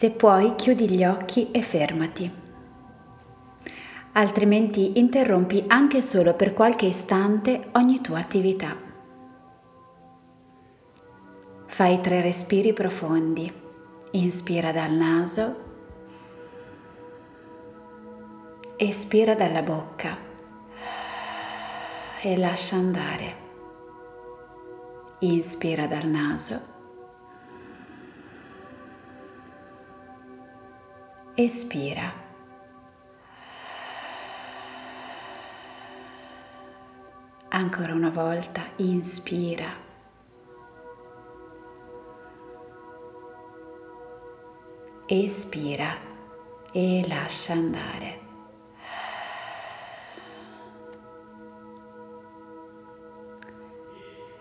Se puoi, chiudi gli occhi e fermati. Altrimenti interrompi anche solo per qualche istante ogni tua attività. Fai tre respiri profondi. Inspira dal naso. Espira dalla bocca e lascia andare. Inspira dal naso. Espira. Ancora una volta, inspira. Espira e lascia andare.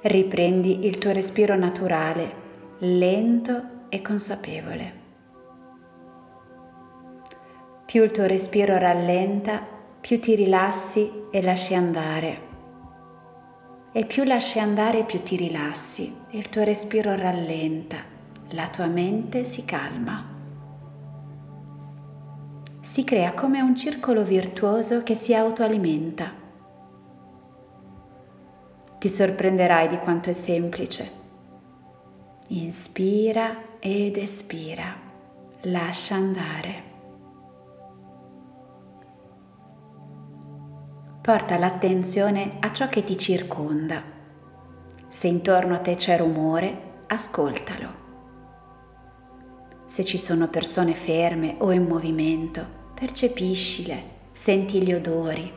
Riprendi il tuo respiro naturale, lento e consapevole. Più il tuo respiro rallenta, più ti rilassi e lasci andare. E più lasci andare, più ti rilassi e il tuo respiro rallenta, la tua mente si calma. Si crea come un circolo virtuoso che si autoalimenta. Ti sorprenderai di quanto è semplice. Inspira ed espira, lascia andare. Porta l'attenzione a ciò che ti circonda. Se intorno a te c'è rumore, ascoltalo. Se ci sono persone ferme o in movimento, percepiscile, senti gli odori.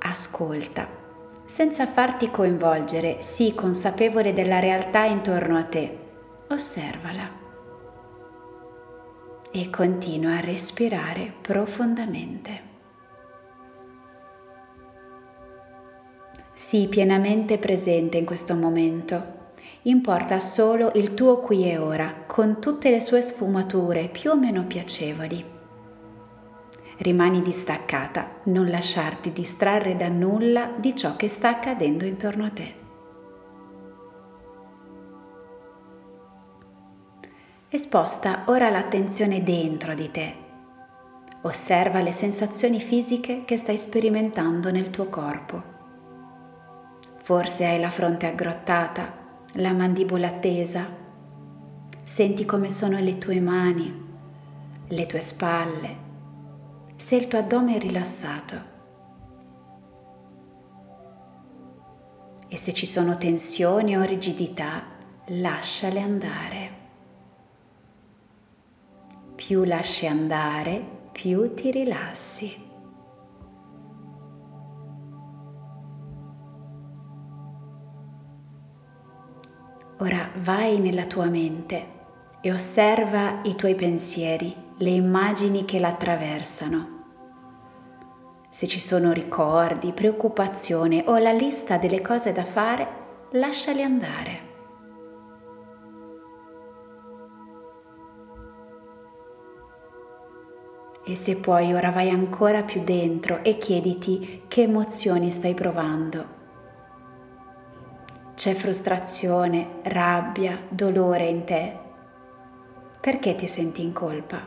Ascolta, senza farti coinvolgere, sii consapevole della realtà intorno a te. Osservala e continua a respirare profondamente. Sii pienamente presente in questo momento. Importa solo il tuo qui e ora, con tutte le sue sfumature più o meno piacevoli. Rimani distaccata, non lasciarti distrarre da nulla di ciò che sta accadendo intorno a te. E sposta ora l'attenzione dentro di te. Osserva le sensazioni fisiche che stai sperimentando nel tuo corpo. Forse hai la fronte aggrottata, la mandibola tesa. Senti come sono le tue mani, le tue spalle, se il tuo addome è rilassato. E se ci sono tensioni o rigidità, lasciale andare. Più lasci andare, più ti rilassi. Ora vai nella tua mente e osserva i tuoi pensieri, le immagini che la attraversano. Se ci sono ricordi, preoccupazione o la lista delle cose da fare, lasciali andare. E se puoi ora vai ancora più dentro e chiediti che emozioni stai provando. C'è frustrazione, rabbia, dolore in te? Perché ti senti in colpa?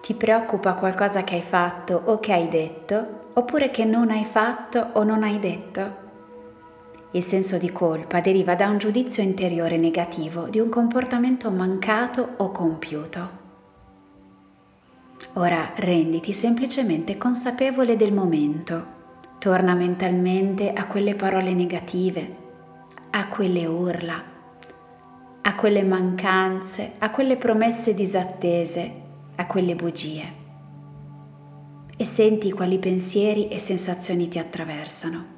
Ti preoccupa qualcosa che hai fatto o che hai detto, oppure che non hai fatto o non hai detto? Il senso di colpa deriva da un giudizio interiore negativo di un comportamento mancato o compiuto. Ora renditi semplicemente consapevole del momento. Torna mentalmente a quelle parole negative, a quelle urla, a quelle mancanze, a quelle promesse disattese, a quelle bugie. E senti quali pensieri e sensazioni ti attraversano.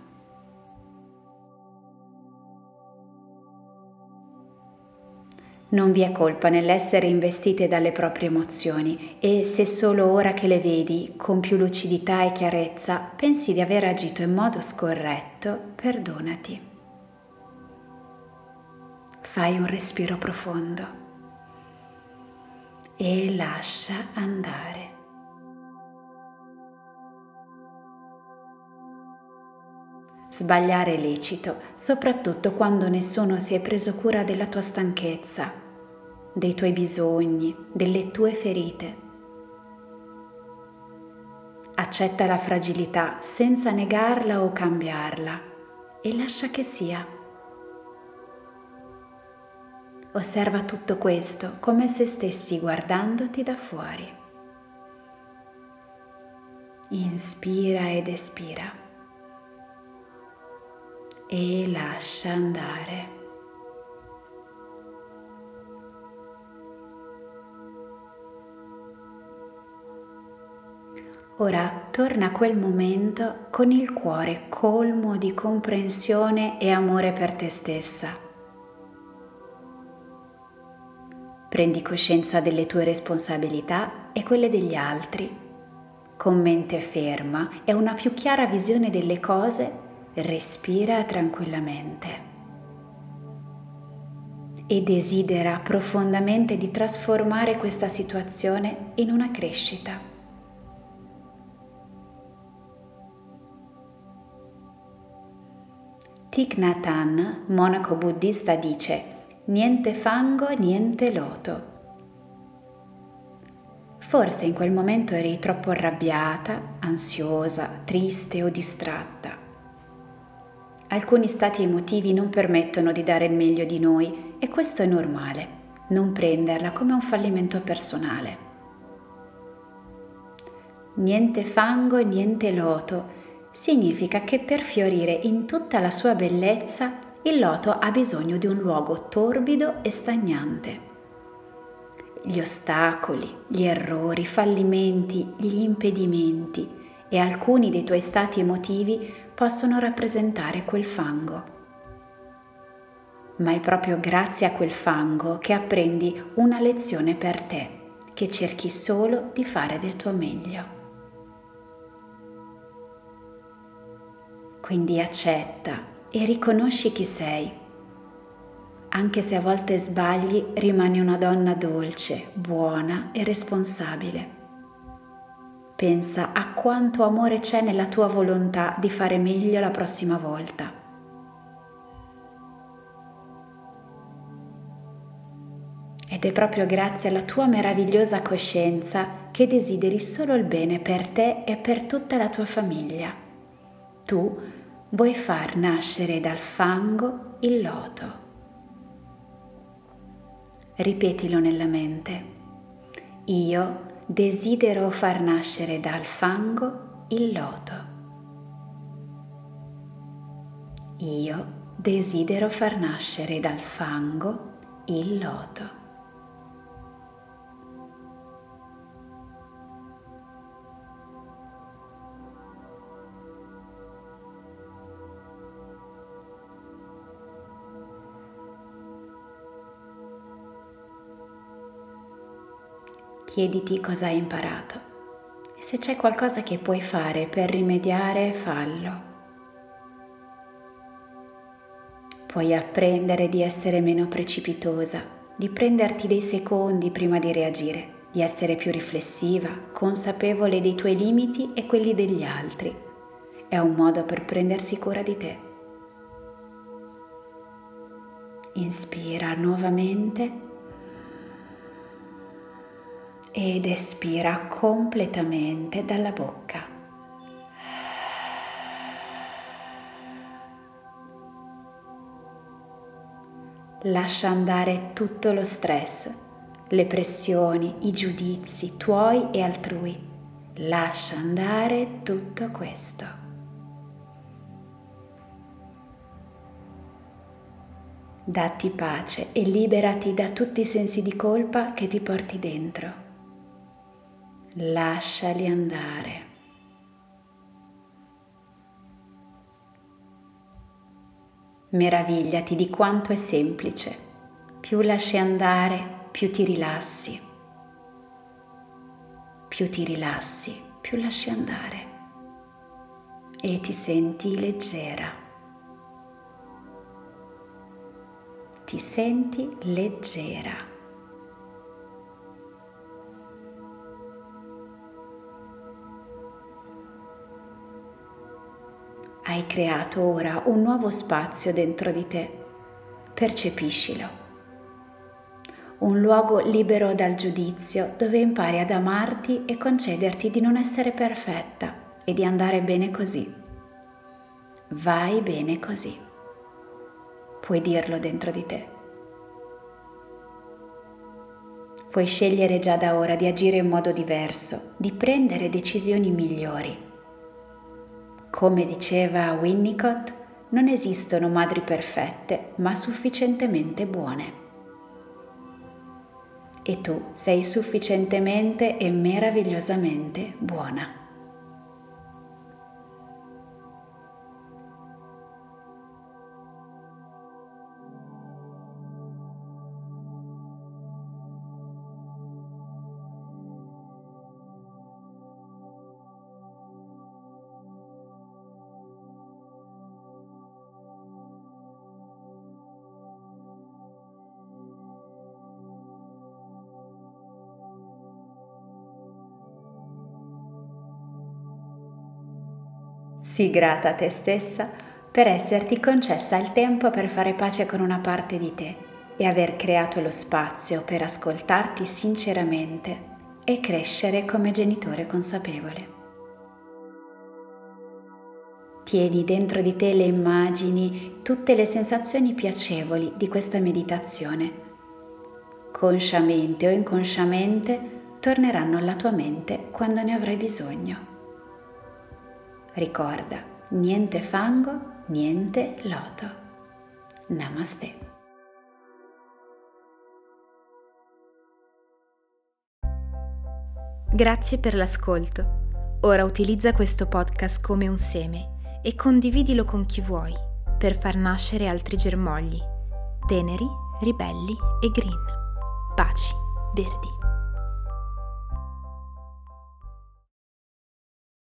Non vi è colpa nell'essere investite dalle proprie emozioni e se solo ora che le vedi con più lucidità e chiarezza pensi di aver agito in modo scorretto, perdonati. Fai un respiro profondo e lascia andare. Sbagliare è lecito, soprattutto quando nessuno si è preso cura della tua stanchezza, dei tuoi bisogni, delle tue ferite. Accetta la fragilità senza negarla o cambiarla e lascia che sia. Osserva tutto questo come se stessi guardandoti da fuori. Inspira ed espira e lascia andare. Ora torna a quel momento con il cuore colmo di comprensione e amore per te stessa. Prendi coscienza delle tue responsabilità e quelle degli altri. Con mente ferma e una più chiara visione delle cose, respira tranquillamente. E desidera profondamente di trasformare questa situazione in una crescita. Thich Nhat Hanh, monaco buddista, dice niente fango, niente loto. Forse in quel momento eri troppo arrabbiata, ansiosa, triste o distratta. Alcuni stati emotivi non permettono di dare il meglio di noi e questo è normale, non prenderla come un fallimento personale. Niente fango e niente loto significa che per fiorire in tutta la sua bellezza il loto ha bisogno di un luogo torbido e stagnante. Gli ostacoli, gli errori, i fallimenti, gli impedimenti e alcuni dei tuoi stati emotivi possono rappresentare quel fango. Ma è proprio grazie a quel fango che apprendi una lezione per te, che cerchi solo di fare del tuo meglio. Quindi accetta e riconosci chi sei. Anche se a volte sbagli, rimani una donna dolce, buona e responsabile. Pensa a quanto amore c'è nella tua volontà di fare meglio la prossima volta. Ed è proprio grazie alla tua meravigliosa coscienza che desideri solo il bene per te e per tutta la tua famiglia. Tu vuoi far nascere dal fango il loto. Ripetilo nella mente. Io desidero far nascere dal fango il loto. Io desidero far nascere dal fango il loto. Chiediti cosa hai imparato e se c'è qualcosa che puoi fare per rimediare, fallo. Puoi apprendere di essere meno precipitosa, di prenderti dei secondi prima di reagire, di essere più riflessiva, consapevole dei tuoi limiti e quelli degli altri. È un modo per prendersi cura di te. Inspira nuovamente ed espira completamente dalla bocca. Lascia andare tutto lo stress, le pressioni, i giudizi tuoi e altrui. Lascia andare tutto questo. Datti pace e liberati da tutti i sensi di colpa che ti porti dentro lasciali andare. Meravigliati di quanto è semplice. Più lasci andare, più ti rilassi. Più ti rilassi, più lasci andare. E ti senti leggera. Ti senti leggera. Hai creato ora un nuovo spazio dentro di te. Percepiscilo. Un luogo libero dal giudizio dove impari ad amarti e concederti di non essere perfetta e di andare bene così. Vai bene così. Puoi dirlo dentro di te. Puoi scegliere già da ora di agire in modo diverso, di prendere decisioni migliori come diceva Winnicott, non esistono madri perfette, ma sufficientemente buone. E tu sei sufficientemente e meravigliosamente buona. Sii grata a te stessa per esserti concessa il tempo per fare pace con una parte di te e aver creato lo spazio per ascoltarti sinceramente e crescere come genitore consapevole. Tieni dentro di te le immagini, tutte le sensazioni piacevoli di questa meditazione. Consciamente o inconsciamente torneranno alla tua mente quando ne avrai bisogno. Ricorda, niente fango, niente loto. Namaste. Grazie per l'ascolto. Ora utilizza questo podcast come un seme e condividilo con chi vuoi per far nascere altri germogli, teneri, ribelli e green. Baci verdi.